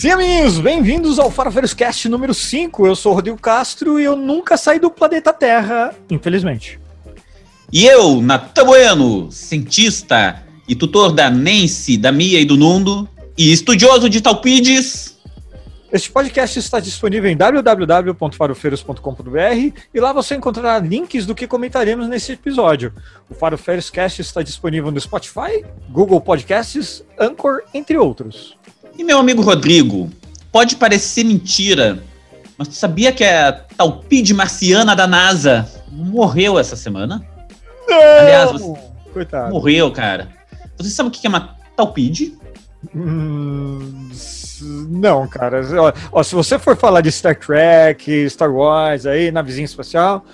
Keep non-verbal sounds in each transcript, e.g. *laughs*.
Sim, amiguinhos, bem-vindos ao Farofeiros Cast número 5. Eu sou o Rodrigo Castro e eu nunca saí do planeta Terra, infelizmente. E eu, Natan Bueno, cientista e tutor da Nancy, da Mia e do Nundo, e estudioso de Talpides. Este podcast está disponível em www.farofeiros.com.br e lá você encontrará links do que comentaremos nesse episódio. O Farofeiros Cast está disponível no Spotify, Google Podcasts, Anchor, entre outros. E meu amigo Rodrigo, pode parecer mentira, mas tu sabia que a Talpide marciana da NASA morreu essa semana? Não! Aliás, você Coitado. morreu, cara. Você sabe o que é uma Talpide? Hum, não, cara. Ó, ó, se você for falar de Star Trek, Star Wars, aí, navezinha espacial,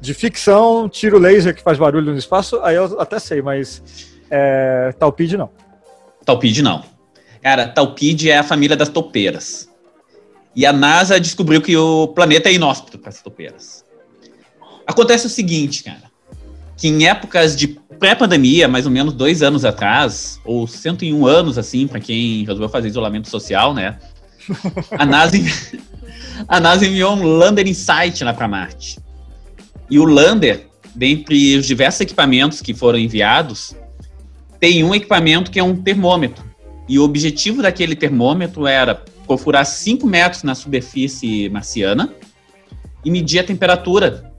de ficção, tiro laser que faz barulho no espaço, aí eu até sei, mas é, Talpide não. Talpide não. Cara, Talpide é a família das topeiras. E a NASA descobriu que o planeta é inóspito para as topeiras. Acontece o seguinte, cara. Que em épocas de pré-pandemia, mais ou menos dois anos atrás, ou 101 anos, assim, para quem resolveu fazer isolamento social, né? *laughs* A NASA, a NASA enviou um Lander Insight lá para Marte. E o Lander, dentre os diversos equipamentos que foram enviados, tem um equipamento que é um termômetro. E o objetivo daquele termômetro era perfurar 5 metros na superfície marciana e medir a temperatura.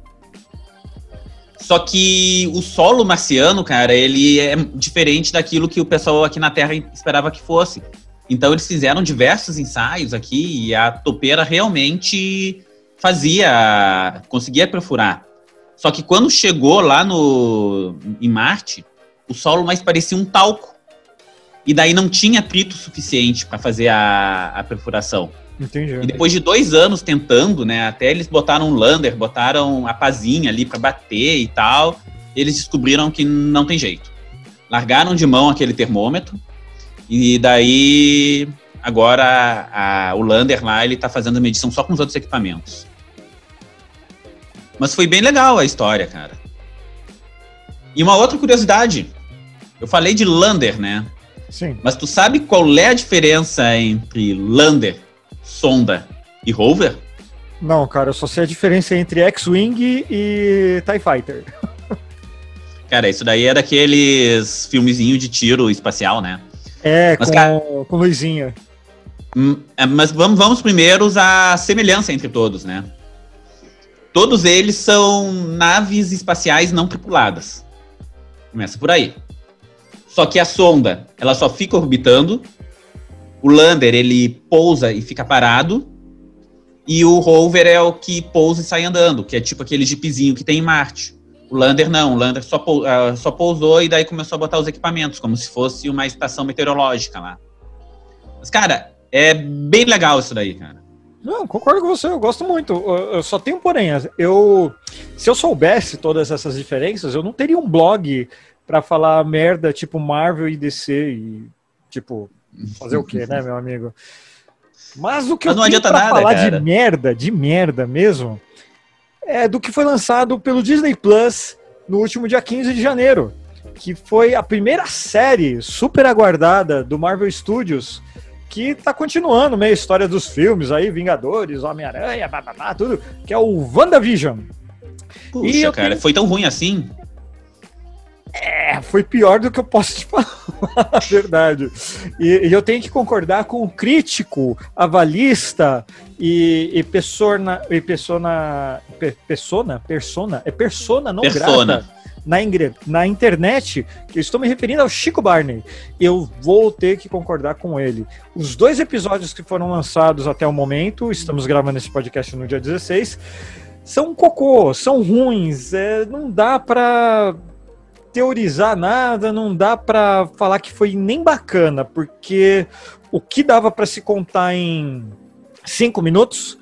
Só que o solo marciano, cara, ele é diferente daquilo que o pessoal aqui na Terra esperava que fosse. Então eles fizeram diversos ensaios aqui e a topeira realmente fazia, conseguia perfurar. Só que quando chegou lá no em Marte, o solo mais parecia um talco. E daí não tinha atrito suficiente para fazer a, a perfuração. Entendi. E depois de dois anos tentando, né, até eles botaram um lander, botaram a pazinha ali para bater e tal, eles descobriram que não tem jeito. Largaram de mão aquele termômetro e daí agora a- o lander lá ele tá fazendo a medição só com os outros equipamentos. Mas foi bem legal a história, cara. E uma outra curiosidade, eu falei de lander, né? Sim. Mas tu sabe qual é a diferença entre lander, sonda e rover? Não, cara, eu só sei a diferença entre X-Wing e TIE Fighter. *laughs* Cara, isso daí é daqueles filmezinho de tiro espacial, né? É, Mas, com, cara- com luzinha. Hum, é, Mas vamos, vamos primeiro à semelhança entre todos, né? Todos eles são naves espaciais não tripuladas. Começa por aí. Só que a sonda, ela só fica orbitando. O lander, ele pousa e fica parado. E o rover é o que pousa e sai andando, que é tipo aquele jeepzinho que tem em Marte. O lander não, o lander só, ah, só pousou e daí começou a botar os equipamentos, como se fosse uma estação meteorológica lá. Mas, cara, é bem legal isso daí, cara. Não, concordo com você, eu gosto muito. Eu só tenho porém. Eu, se eu soubesse todas essas diferenças, eu não teria um blog pra falar merda tipo Marvel e DC e tipo fazer o quê, né, meu amigo? Mas o que Mas eu não tenho adianta pra nada, falar cara. de merda, de merda mesmo, é do que foi lançado pelo Disney Plus no último dia 15 de janeiro, que foi a primeira série super aguardada do Marvel Studios que tá continuando meio a história dos filmes aí, Vingadores, Homem-Aranha, tudo, que é o WandaVision. Puxa, E cara, foi tão ruim assim? Foi pior do que eu posso te *laughs* falar, a verdade. E, e eu tenho que concordar com o crítico, avalista e, e persona, e persona, pe- persona, persona, é persona não Persona. grata na, ingre- na internet, eu estou me referindo ao Chico Barney. Eu vou ter que concordar com ele. Os dois episódios que foram lançados até o momento, estamos gravando esse podcast no dia 16, são cocô, são ruins, é, não dá pra teorizar nada, não dá pra falar que foi nem bacana, porque o que dava pra se contar em cinco minutos,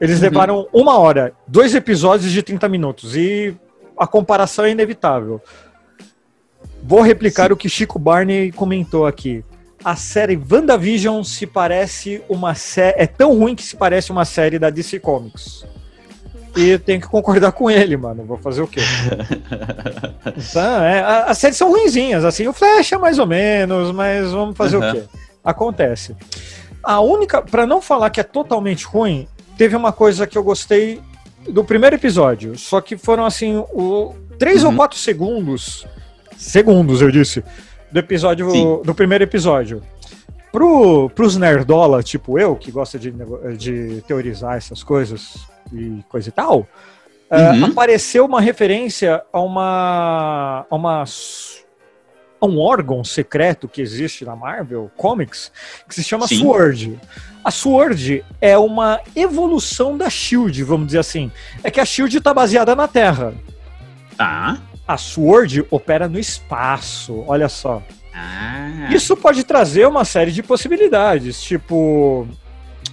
eles Uhum. levaram uma hora, dois episódios de 30 minutos, e a comparação é inevitável. Vou replicar Sim. o que Chico Barney comentou aqui. A série WandaVision se parece uma série. É tão ruim que se parece uma série da DC Comics. E tenho que concordar com ele, mano. Vou fazer o quê? Então, *laughs* é, as séries são ruinzinhas, assim, o Flash é mais ou menos, mas vamos fazer Aham. o quê? Acontece. A única, para não falar que é totalmente ruim, teve uma coisa que eu gostei do primeiro episódio. Só que foram assim, o, três uhum. ou quatro segundos. Segundos, eu disse. Do episódio. Sim. Do primeiro episódio. Pro, pros nerdola, tipo eu, que gosta de, de teorizar essas coisas e coisa e tal, uhum. uh, apareceu uma referência a uma. a uma um órgão secreto que existe na Marvel Comics que se chama Sim. Sword. A Sword é uma evolução da Shield, vamos dizer assim. É que a Shield está baseada na Terra. Tá. A Sword opera no espaço, olha só. Ah. Isso pode trazer uma série de possibilidades, tipo.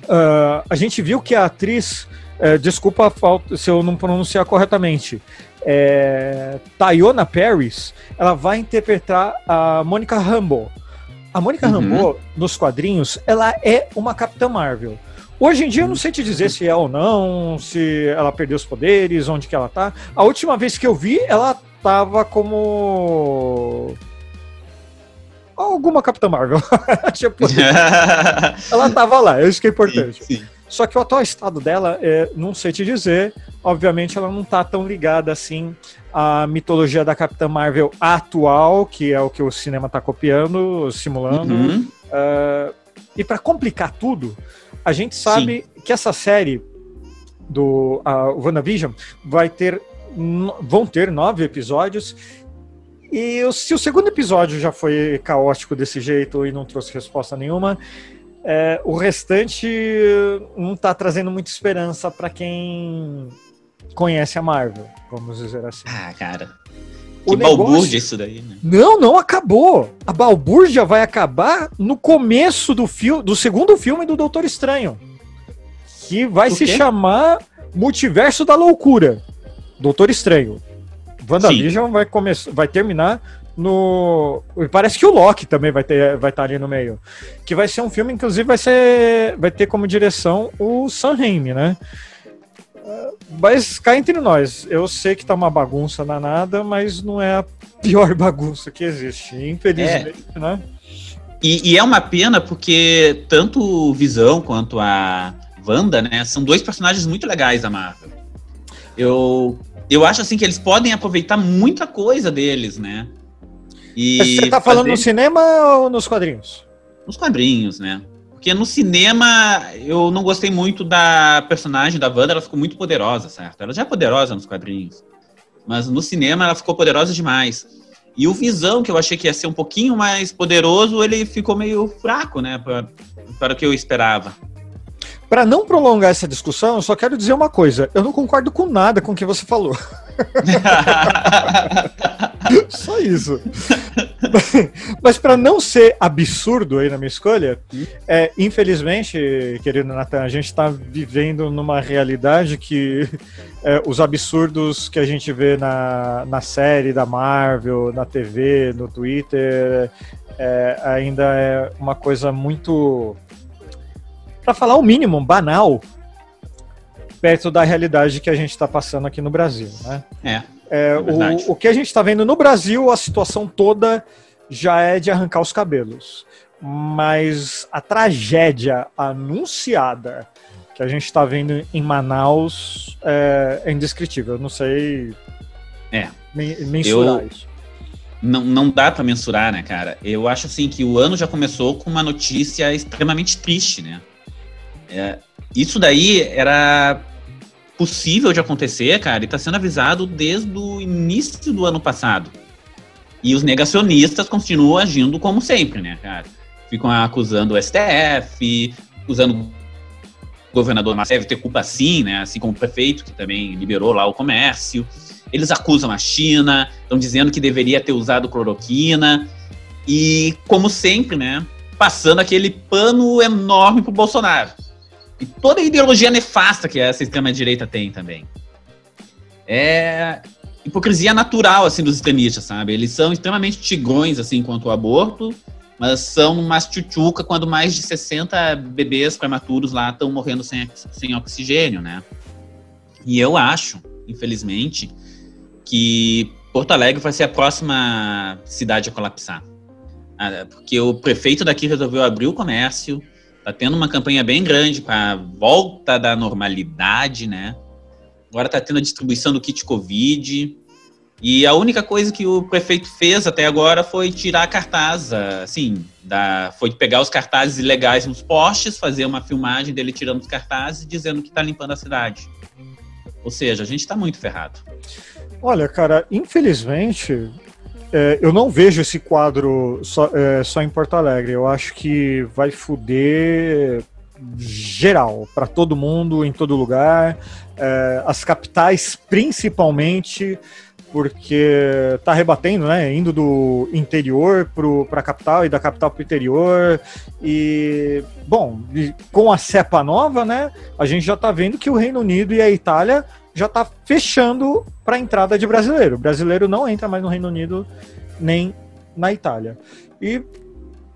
Uh, a gente viu que a atriz. Uh, desculpa se eu não pronunciar corretamente. É, Tayona Paris, ela vai interpretar a Mônica Rambeau. A Mônica uhum. Rambeau, nos quadrinhos, ela é uma Capitã Marvel. Hoje em dia eu não sei te dizer se é ou não, se ela perdeu os poderes, onde que ela tá. A última vez que eu vi, ela tava como alguma Capitã Marvel. *laughs* tipo, *laughs* ela tava lá, isso que é importante. Sim, sim. Só que o atual estado dela, é, não sei te dizer, obviamente ela não tá tão ligada assim à mitologia da Capitã Marvel atual, que é o que o cinema tá copiando, simulando. Uhum. Uh, e para complicar tudo, a gente sabe Sim. que essa série do uh, WandaVision vai ter vão ter nove episódios e se o segundo episódio já foi caótico desse jeito e não trouxe resposta nenhuma, é, o restante não está trazendo muita esperança para quem conhece a Marvel, vamos dizer assim. Ah, cara. Que o balbúrdia negócio... isso daí, né? Não, não acabou. A balbúrdia vai acabar no começo do filme, do segundo filme do Doutor Estranho. Que vai se chamar Multiverso da Loucura. Doutor Estranho. WandaVision vai começar, vai terminar no. Parece que o Loki também vai ter, vai estar ali no meio. Que vai ser um filme, inclusive, vai ser, vai ter como direção o Sam Raimi, né? Mas cá entre nós, eu sei que tá uma bagunça danada, mas não é a pior *laughs* bagunça que existe, infelizmente, é. né? E, e, é uma pena porque tanto o Visão quanto a Wanda, né, são dois personagens muito legais da Marvel. Eu, eu acho assim que eles podem aproveitar muita coisa deles, né? Você tá falando fazer... no cinema ou nos quadrinhos? Nos quadrinhos, né? Porque no cinema eu não gostei muito da personagem da Wanda, ela ficou muito poderosa, certo? Ela já é poderosa nos quadrinhos. Mas no cinema ela ficou poderosa demais. E o Visão, que eu achei que ia ser um pouquinho mais poderoso, ele ficou meio fraco, né? Para, para o que eu esperava. Para não prolongar essa discussão, eu só quero dizer uma coisa. Eu não concordo com nada com o que você falou. *laughs* Só isso. Mas para não ser absurdo aí na minha escolha, é, infelizmente, querido Natan, a gente está vivendo numa realidade que é, os absurdos que a gente vê na, na série da Marvel, na TV, no Twitter, é, ainda é uma coisa muito. Para falar o mínimo, banal, perto da realidade que a gente está passando aqui no Brasil, né? É. É, é o, o que a gente está vendo no Brasil, a situação toda já é de arrancar os cabelos. Mas a tragédia anunciada que a gente está vendo em Manaus é, é indescritível. Eu não sei é. mensurar eu... isso. Não, não dá para mensurar, né, cara? Eu acho assim que o ano já começou com uma notícia extremamente triste, né? É, isso daí era possível de acontecer, cara, e está sendo avisado desde o início do ano passado. E os negacionistas continuam agindo como sempre, né, cara? Ficam acusando o STF, acusando o governador deve ter culpa sim, né? Assim como o prefeito, que também liberou lá o comércio. Eles acusam a China, estão dizendo que deveria ter usado cloroquina. E, como sempre, né? Passando aquele pano enorme pro Bolsonaro e toda a ideologia nefasta que essa extrema-direita tem também. É hipocrisia natural, assim, dos extremistas, sabe? Eles são extremamente tigrões, assim, quanto ao aborto, mas são umas tchutchuca quando mais de 60 bebês prematuros lá estão morrendo sem, sem oxigênio, né? E eu acho, infelizmente, que Porto Alegre vai ser a próxima cidade a colapsar. Ah, porque o prefeito daqui resolveu abrir o comércio, Tá tendo uma campanha bem grande para volta da normalidade, né? Agora tá tendo a distribuição do kit Covid. E a única coisa que o prefeito fez até agora foi tirar cartaz, assim, da, foi pegar os cartazes ilegais nos postes, fazer uma filmagem dele tirando os cartazes, dizendo que tá limpando a cidade. Ou seja, a gente tá muito ferrado. Olha, cara, infelizmente, é, eu não vejo esse quadro só, é, só em Porto Alegre. Eu acho que vai fuder geral, para todo mundo, em todo lugar. É, as capitais, principalmente, porque tá rebatendo, né? Indo do interior para a capital e da capital para o interior. E, bom, com a cepa nova, né? A gente já tá vendo que o Reino Unido e a Itália já está fechando para a entrada de brasileiro. O brasileiro não entra mais no Reino Unido nem na Itália. E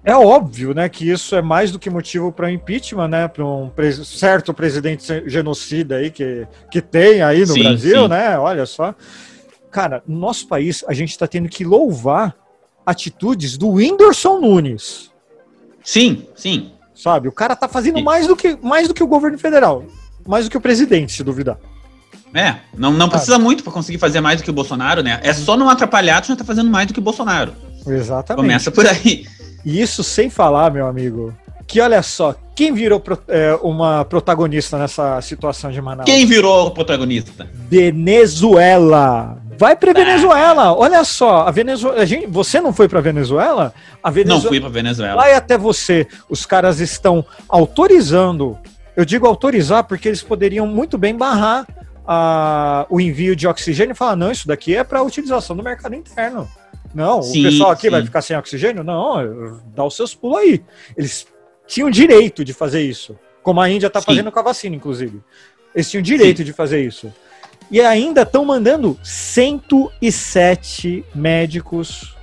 é óbvio, né, que isso é mais do que motivo para impeachment, né, para um pres certo presidente genocida aí que, que tem aí no sim, Brasil, sim. né? Olha só. Cara, no nosso país a gente está tendo que louvar atitudes do Whindersson Nunes. Sim, sim. Sabe, o cara tá fazendo mais do que mais do que o governo federal, mais do que o presidente, se duvidar. É, não, não precisa muito para conseguir fazer mais do que o Bolsonaro, né? É só não atrapalhar, tu já tá fazendo mais do que o Bolsonaro. Exatamente. Começa por aí. E isso sem falar, meu amigo, que olha só, quem virou é, uma protagonista nessa situação de Manaus? Quem virou o protagonista? Venezuela. Vai para Venezuela. Olha só, a Venezuela, a gente, você não foi para Venezuela? A Venezuela Não fui para Venezuela. Vai até você. Os caras estão autorizando. Eu digo autorizar porque eles poderiam muito bem barrar a, o envio de oxigênio e falar: não, isso daqui é para utilização do mercado interno. Não, sim, o pessoal aqui sim. vai ficar sem oxigênio? Não, dá os seus pulos aí. Eles tinham direito de fazer isso, como a Índia está fazendo com a vacina, inclusive. Eles tinham direito sim. de fazer isso. E ainda estão mandando 107 médicos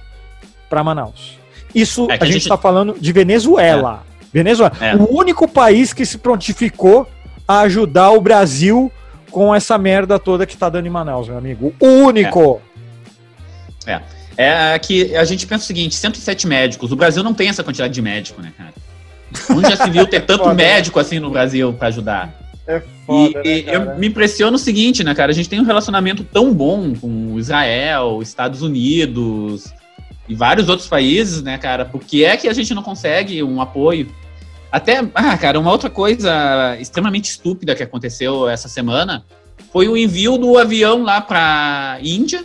para Manaus. Isso é a, a, gente está falando de Venezuela. É. Venezuela. É. O único país que se prontificou a ajudar o Brasil com essa merda toda que tá dando em Manaus, meu amigo. O único! É. é. É que a gente pensa o seguinte: 107 médicos. O Brasil não tem essa quantidade de médico, né, cara? Onde já se viu ter *laughs* é tanto foda, médico né? assim no Brasil para ajudar? É foda, e, né, eu me impressiona o seguinte, né, cara? A gente tem um relacionamento tão bom com Israel, Estados Unidos e vários outros países, né, cara? Por que é que a gente não consegue um apoio? Até, ah, cara, uma outra coisa extremamente estúpida que aconteceu essa semana foi o envio do avião lá para Índia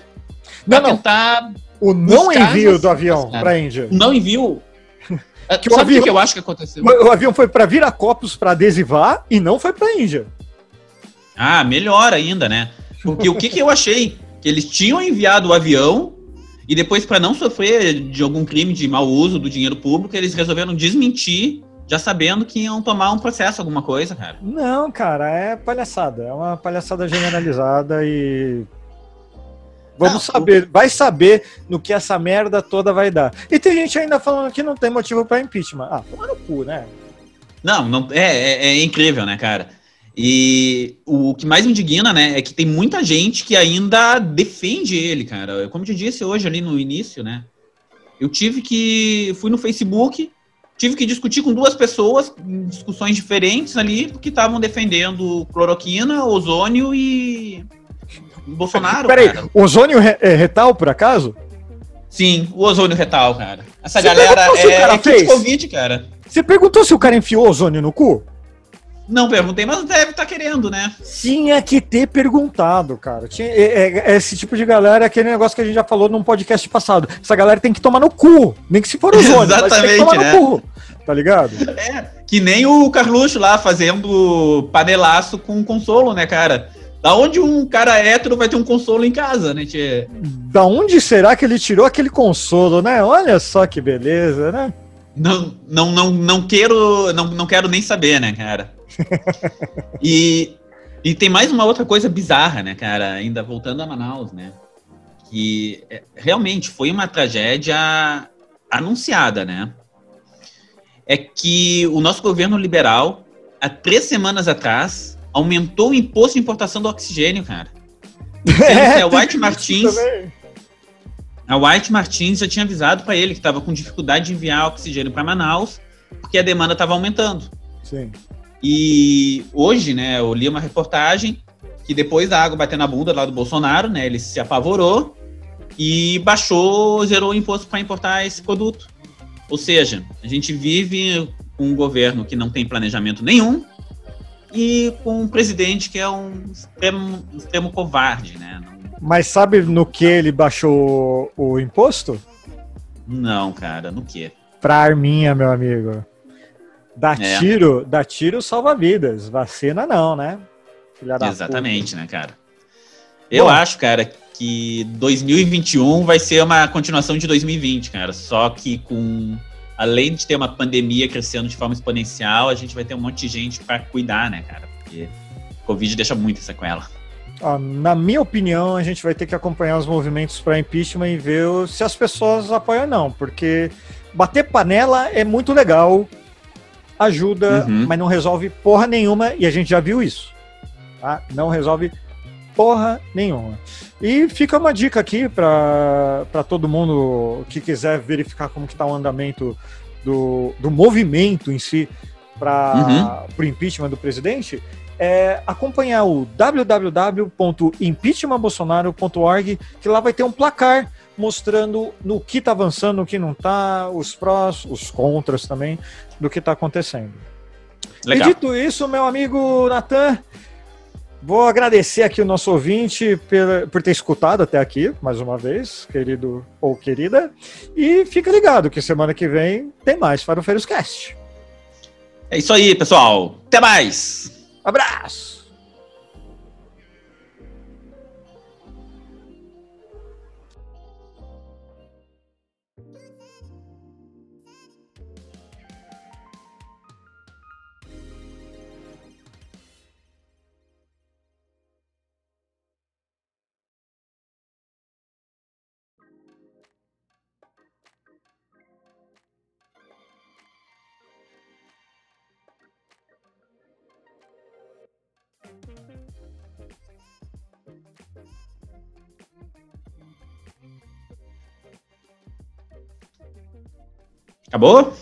para tentar o não envio do avião para a Índia. Não envio. *laughs* que Sabe o avião, que eu acho que aconteceu? O, avião foi para Viracopos para adesivar e não foi para a Índia. Ah, melhor ainda, né? Porque o que, que eu achei? Que eles tinham enviado o avião e depois, para não sofrer de algum crime de mau uso do dinheiro público, eles resolveram desmentir já sabendo que iam tomar um processo, alguma coisa, cara. Não, cara, é palhaçada. É uma palhaçada generalizada e. Vamos não, saber, o... vai saber no que essa merda toda vai dar. E tem gente ainda falando que não tem motivo para impeachment. Ah, toma no cu, né? Não, não é, é, é incrível, né, cara? E o que mais me indigna, né, é que tem muita gente que ainda defende ele, cara. Como eu te disse hoje ali no início, né? Eu tive que. Fui no Facebook, tive que discutir com duas pessoas em discussões diferentes ali, que estavam defendendo cloroquina, ozônio e Bolsonaro. Peraí, cara. ozônio re é retal, por acaso? Sim, o ozônio retal, cara. Essa Você galera é, cara é fez? Covid, cara. Você perguntou se o cara enfiou ozônio no cu? Não perguntei, mas deve estar tá querendo, né? Tinha que ter perguntado, cara. Tinha, é, é, esse tipo de galera é aquele negócio que a gente já falou num podcast passado. Essa galera tem que tomar no cu. Nem que se for ozônio, Exatamente, mas tem que tomar né? no cu. Tá ligado? É, que nem o Carluxo lá fazendo panelaço com consolo, né, cara? Da onde um cara hétero vai ter um consolo em casa, né, tchê? Da onde será que ele tirou aquele consolo, né? Olha só que beleza, né? Não, não, não, não quero, não, não quero nem saber, né, cara? E, e tem mais uma outra coisa bizarra, né, cara? Ainda voltando a Manaus, né? Que é, realmente foi uma tragédia anunciada, né? É que o nosso governo liberal, há três semanas atrás, aumentou o imposto de importação do oxigênio, cara. *laughs* É, a White Martins. A White Martins já tinha avisado para ele que estava com dificuldade de enviar oxigênio para Manaus, porque a demanda estava aumentando. Sim. E hoje, né, eu li uma reportagem que depois da água bater na bunda lá do Bolsonaro, né, ele se apavorou e baixou, zerou o imposto para importar esse produto. Ou seja, a gente vive com um governo que não tem planejamento nenhum e com um presidente que é um extremo, extremo covarde, né? Mas sabe no que ele baixou o imposto? Não, cara, no que? Pra arminha, meu amigo. Dá é. tiro, dá tiro salva vidas. Vacina não, né? Exatamente, puta. né, cara? Eu Bom, acho, cara, que 2021 vai ser uma continuação de 2020, cara. Só que com. Além de ter uma pandemia crescendo de forma exponencial, a gente vai ter um monte de gente para cuidar, né, cara? Porque o Covid deixa muito sequela. Ó, na minha opinião, a gente vai ter que acompanhar os movimentos para impeachment e ver se as pessoas apoiam ou não, porque bater panela é muito legal, ajuda, uhum. mas não resolve porra nenhuma, e a gente já viu isso. Tá? Não resolve porra nenhuma. E fica uma dica aqui para todo mundo que quiser verificar como está o andamento do, do movimento em si para uhum. o impeachment do presidente, é acompanhar o www.impeachmentbolsonaro.org, que lá vai ter um placar mostrando no que está avançando, no que não está, os prós, os contras também do que está acontecendo. Legal. E dito isso, meu amigo Natan, Vou agradecer aqui o nosso ouvinte por, por ter escutado até aqui, mais uma vez, querido ou querida. E fica ligado que semana que vem tem mais para o Cast. É isso aí, pessoal. Até mais. Abraço. Acabou?